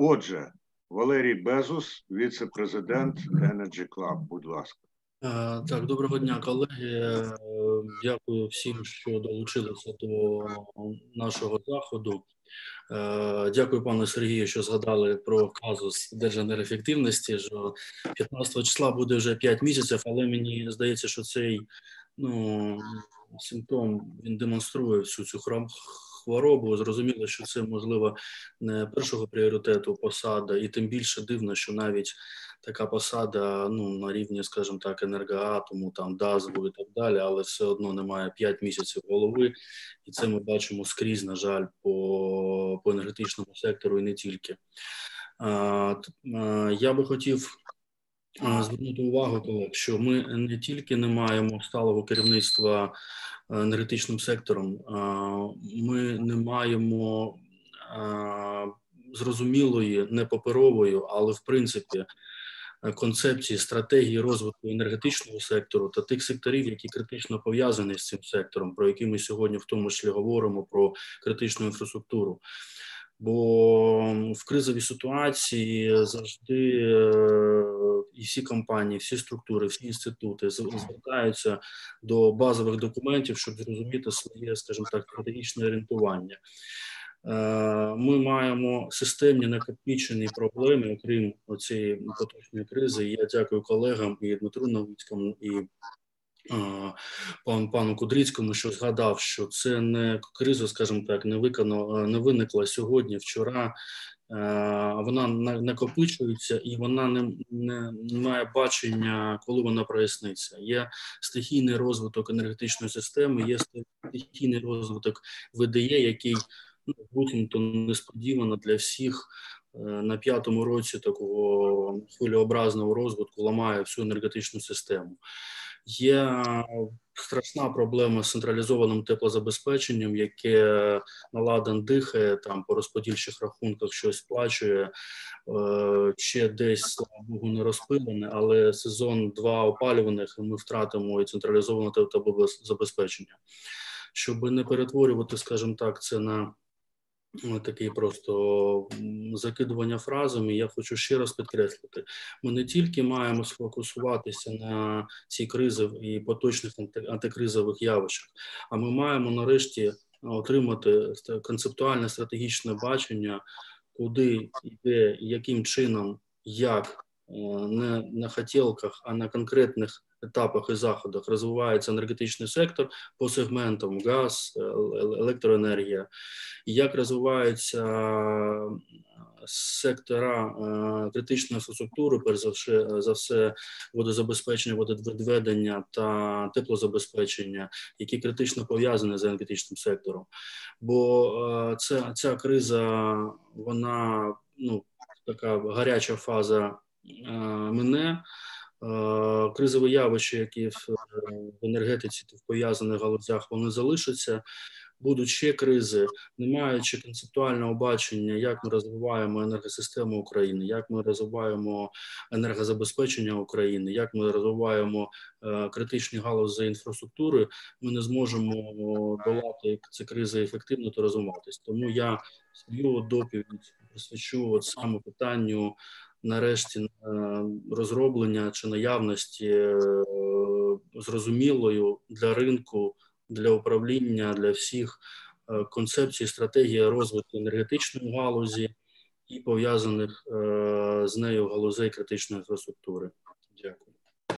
Отже, Валерій Безус, віце-президент Energy Club. Будь ласка. Е, так, доброго дня, колеги. Е, дякую всім, що долучилися до нашого заходу. Е, дякую, пане Сергію, що згадали про казус держенергоефективності. Що 15 числа буде вже 5 місяців, але мені здається, що цей ну, симптом він демонструє всю цю хворобу. Зрозуміло, що це можливо не першого пріоритету посада, і тим більше дивно, що навіть така посада ну на рівні, скажімо так, енергоатому, там ДАЗВу і так далі, але все одно немає 5 місяців голови, і це ми бачимо скрізь, на жаль, по, по енергетичному сектору і не тільки. Я би хотів. Звернути увагу, колег, що ми не тільки не маємо сталого керівництва енергетичним сектором, ми не маємо зрозумілої, не паперової, але в принципі концепції стратегії розвитку енергетичного сектору та тих секторів, які критично пов'язані з цим сектором, про які ми сьогодні в тому числі говоримо про критичну інфраструктуру. Бо в кризовій ситуації завжди е, і всі компанії, всі структури, всі інститути звертаються до базових документів, щоб зрозуміти своє, скажімо так, стратегічне орієнтування. Е, ми маємо системні накопічені проблеми, окрім цієї поточної кризи. Я дякую колегам і Дмитру Новицькому і пан пану Кудрицькому, що згадав, що це не криза, скажімо так, не виконано, не виникла сьогодні, вчора. Е, вона накопичується і вона не, не, має бачення, коли вона проясниться. Є стихійний розвиток енергетичної системи, є стихійний розвиток ВДЄ, який ну, буцімто несподівано для всіх е, на п'ятому році такого хвилеобразного розвитку ламає всю енергетичну систему. Є страшна проблема з централізованим теплозабезпеченням, яке наладан дихає там по розподільчих рахунках, щось сплачує е, ще десь слава богу не розпилене, але сезон два опалюваних ми втратимо і централізоване теплозабезпечення. Щоб не перетворювати, скажімо так, це на Такий просто закидування фразами. Я хочу ще раз підкреслити: ми не тільки маємо сфокусуватися на цій кризи і поточних антикризових явищах, а ми маємо нарешті отримати концептуальне стратегічне бачення, куди йде, яким чином, як е, не на хотілках, а на конкретних етапах і заходах розвивається енергетичний сектор по сегментам газ, е, електроенергія, як розвиваються е, сектора е, критичної інфраструктури, перш за все, за все водозабезпечення, водовідведення та теплозабезпечення, які критично пов'язані з енергетичним сектором. Бо ця, ця криза, вона ну така гаряча фаза мине. Е, кризові явища, які в енергетиці в пов'язаних галузях вони залишаться. Будуть ще кризи, не маючи концептуального бачення, як ми розвиваємо енергосистему України, як ми розвиваємо енергозабезпечення України, як ми розвиваємо е, критичні галузі інфраструктури, ми не зможемо долати ці кризи ефективно та розвиватись. Тому я свою доповідь присвячу от саме питанню нарешті на розроблення чи наявності е, зрозумілою для ринку, для управління для всіх е, концепцій стратегії розвитку енергетичної галузі і пов'язаних з нею галузей критичної інфраструктури.